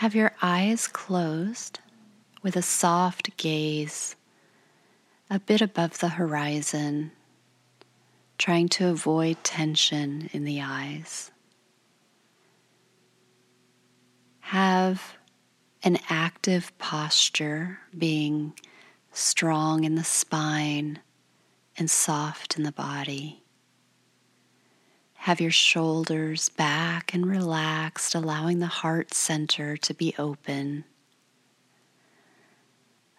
Have your eyes closed with a soft gaze a bit above the horizon, trying to avoid tension in the eyes. Have an active posture, being strong in the spine and soft in the body. Have your shoulders back and relaxed, allowing the heart center to be open.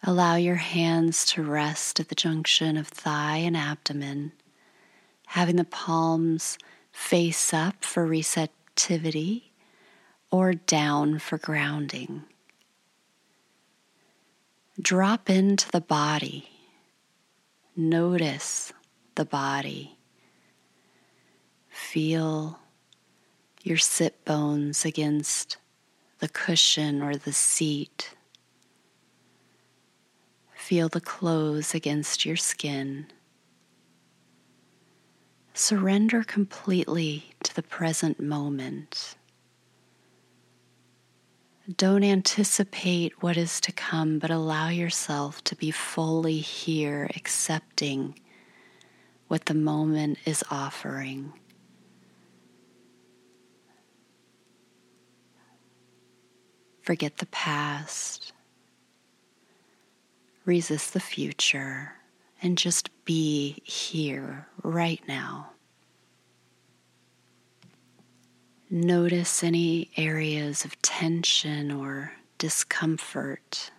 Allow your hands to rest at the junction of thigh and abdomen, having the palms face up for receptivity or down for grounding. Drop into the body. Notice the body. Feel your sit bones against the cushion or the seat. Feel the clothes against your skin. Surrender completely to the present moment. Don't anticipate what is to come, but allow yourself to be fully here, accepting what the moment is offering. Forget the past resist the future, and just be here right now. Notice any areas of tension or discomfort.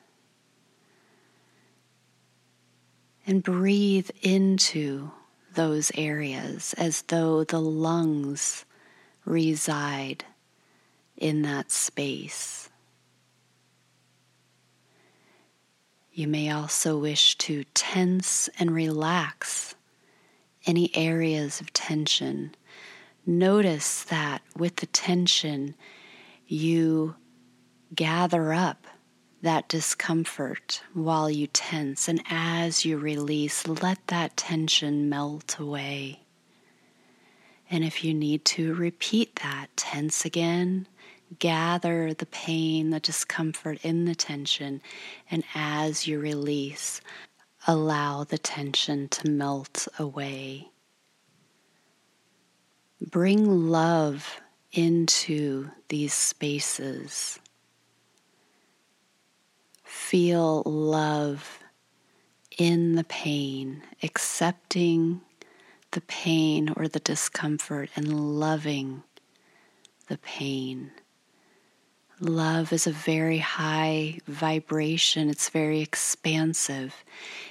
And breathe into those areas as though the lungs reside in that space. You may also wish to tense and relax any areas of tension. Notice that with the tension, you gather up that discomfort while you tense, and as you release, let that tension melt away. And if you need to repeat that, tense again, gather the pain, the discomfort in the tension, and as you release, allow the tension to melt away. Bring love into these spaces. Feel love in the pain, accepting the pain or the discomfort and loving the pain. Love is a very high vibration, it's very expansive.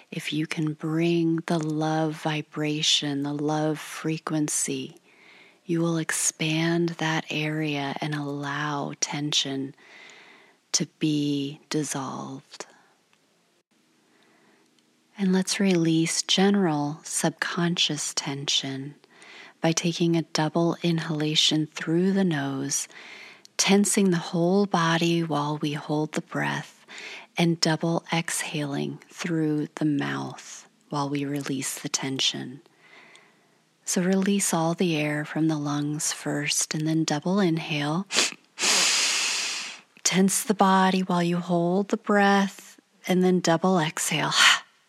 If you can bring the love vibration, the love frequency, you will expand that area and allow tension to be dissolved. And let's release general subconscious tension by taking a double inhalation through the nose tensing the whole body while we hold the breath, and double exhaling through the mouth while we release the tension. So release all the air from the lungs first, and then double inhale. Tense the body while you hold the breath, and then double exhale.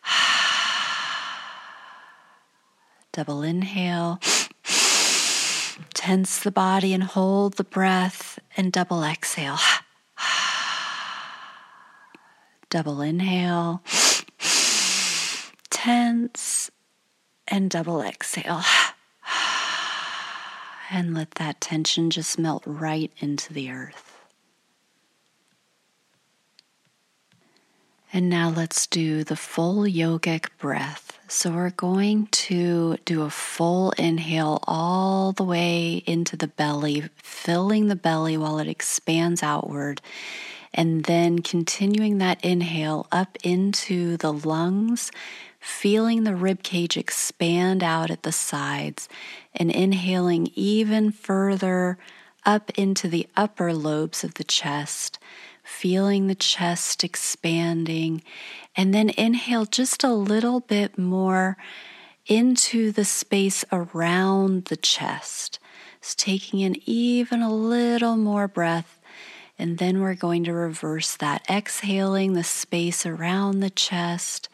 double inhale tense the body and hold the breath and double exhale. double inhale. Tense and double exhale. And let that tension just melt right into the earth. And now let's do the full yogic breath. So we're going to do a full inhale all the way into the belly, filling the belly while it expands outward. And then continuing that inhale up into the lungs, feeling the rib cage expand out at the sides, and inhaling even further up into the upper lobes of the chest feeling the chest expanding, and then inhale just a little bit more into the space around the chest. So taking in even a little more breath And then we're going to reverse that, exhaling the space around the chest,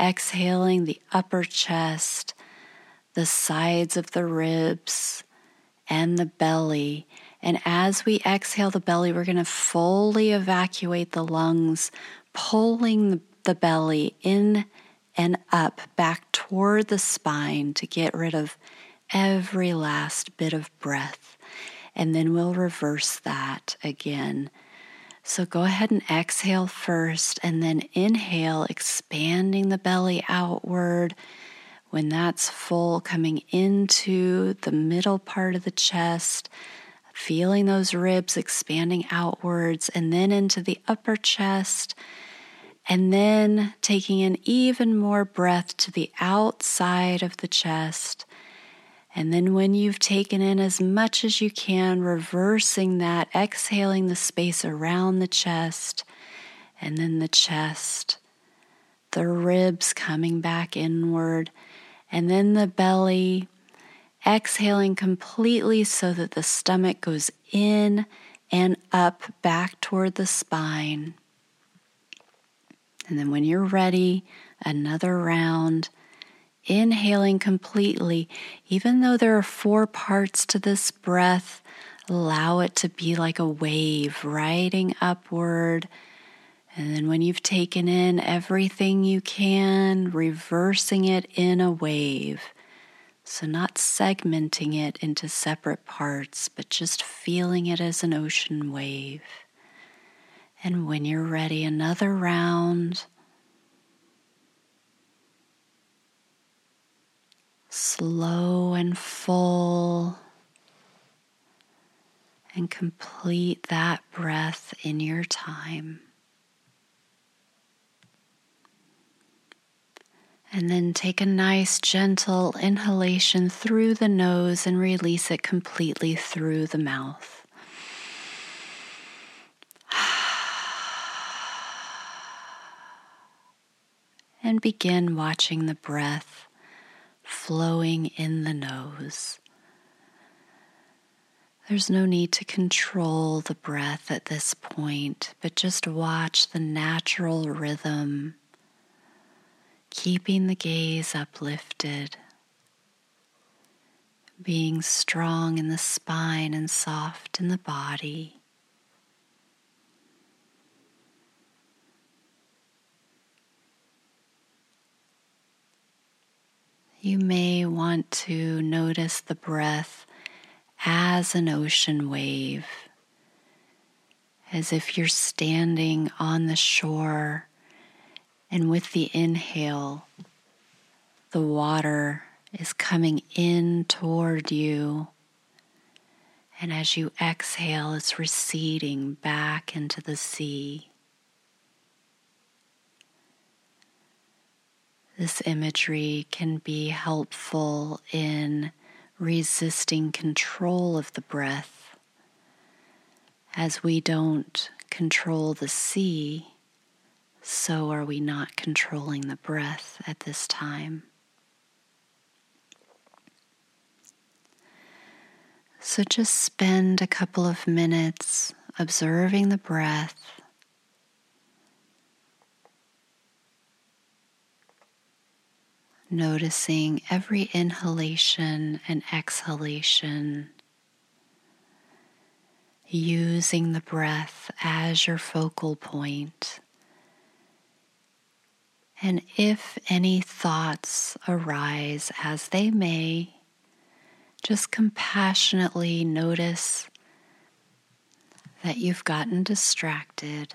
exhaling the upper chest, the sides of the ribs, and the belly. And as we exhale the belly, we're going to fully evacuate the lungs, pulling the, belly in and up back toward the spine to get rid of every last bit of breath. And then we'll reverse that again. So go ahead and exhale first, and then inhale, expanding the belly outward. When that's full, coming into the middle part of the chest, feeling those ribs expanding outwards, and then into the upper chest. And then taking in even more breath to the outside of the chest and then, when you've taken in as much as you can, reversing that, exhaling the space around the chest, and then the chest, the ribs coming back inward, and then the belly, exhaling completely so that the stomach goes in and up back toward the spine. And then, when you're ready, another round inhaling completely, even though there are four parts to this breath, allow it to be like a wave riding upward. And then when you've taken in everything you can, reversing it in a wave. So, not segmenting it into separate parts, but just feeling it as an ocean wave. And when you're ready, another round. slow and full, and complete that breath in your time. And then take a nice gentle inhalation through the nose and release it completely through the mouth. And begin watching the breath flowing in the nose. There's no need to control the breath at this point, but just watch the natural rhythm, keeping the gaze uplifted, being strong in the spine and soft in the body. You may want to notice the breath as an ocean wave, as if you're standing on the shore, and with the inhale, the water is coming in toward you. And as you exhale, it's receding back into the sea. This imagery can be helpful in resisting control of the breath. As we don't control the sea, so are we not controlling the breath at this time. So just spend a couple of minutes observing the breath noticing every inhalation and exhalation, using the breath as your focal point. And if any thoughts arise, as they may, just compassionately notice that you've gotten distracted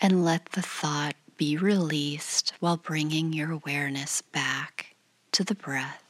and let the thought be released while bringing your awareness back to the breath.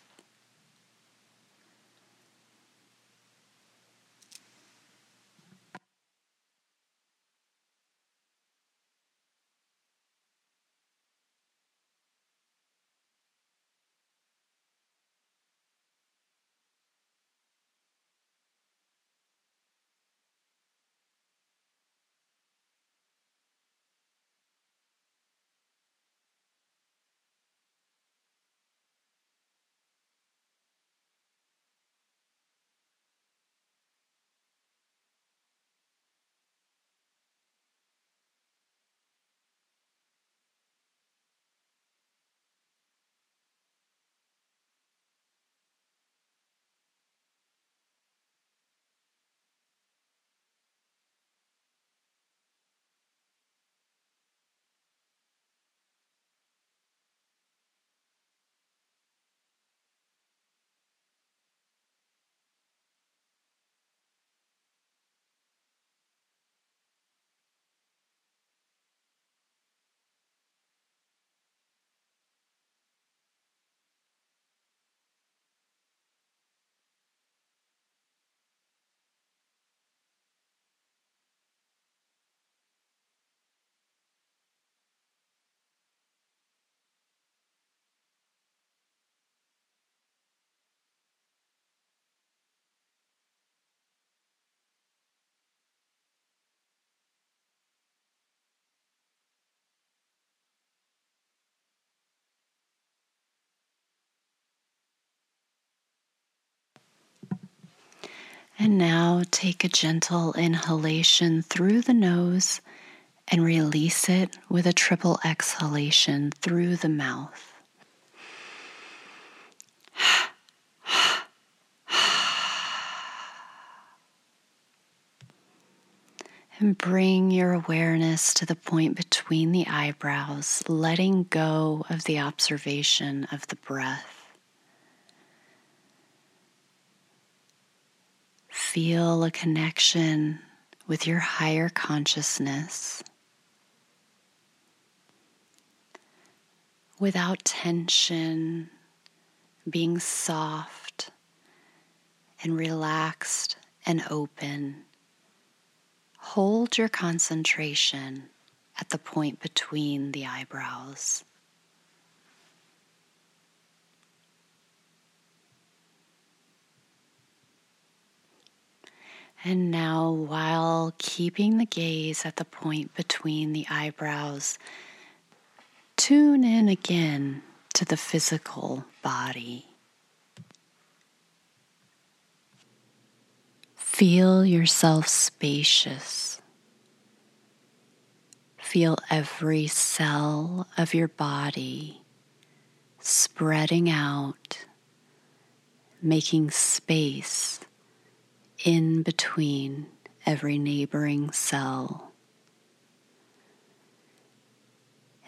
And now take a gentle inhalation through the nose and release it with a triple exhalation through the mouth. And bring your awareness to the point between the eyebrows, letting go of the observation of the breath. Feel a connection with your higher consciousness without tension, being soft and relaxed and open. Hold your concentration at the point between the eyebrows. And now, while keeping the gaze at the point between the eyebrows, tune in again to the physical body. Feel yourself spacious. Feel every cell of your body spreading out, making space in between every neighboring cell.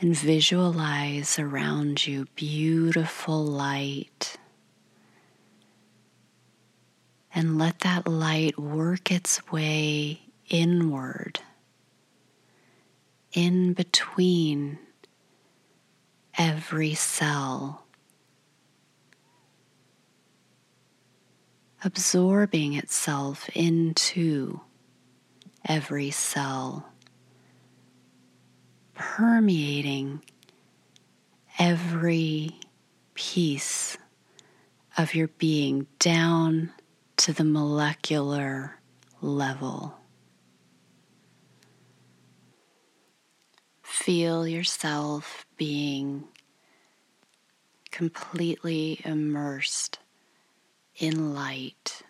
And visualize around you beautiful light and let that light work its way inward, in between every cell, absorbing itself into every cell, permeating every piece of your being down to the molecular level. Feel yourself being completely immersed in light,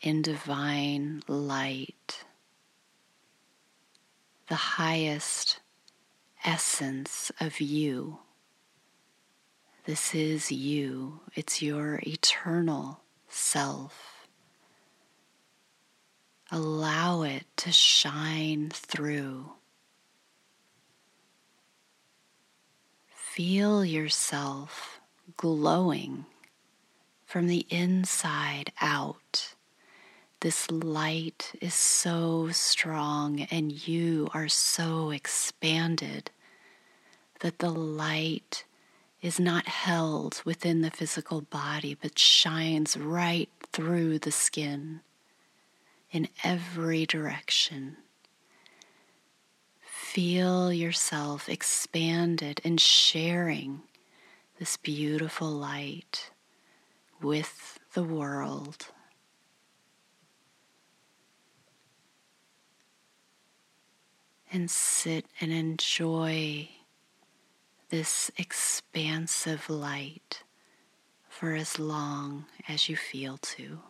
in divine light, the highest essence of you. This is you, it's your eternal self. Allow it to shine through. Feel yourself glowing from the inside out. This light is so strong, and you are so expanded that the light is not held within the physical body, but shines right through the skin in every direction. Feel yourself expanded and sharing this beautiful light with the world. And sit and enjoy this expansive light for as long as you feel to.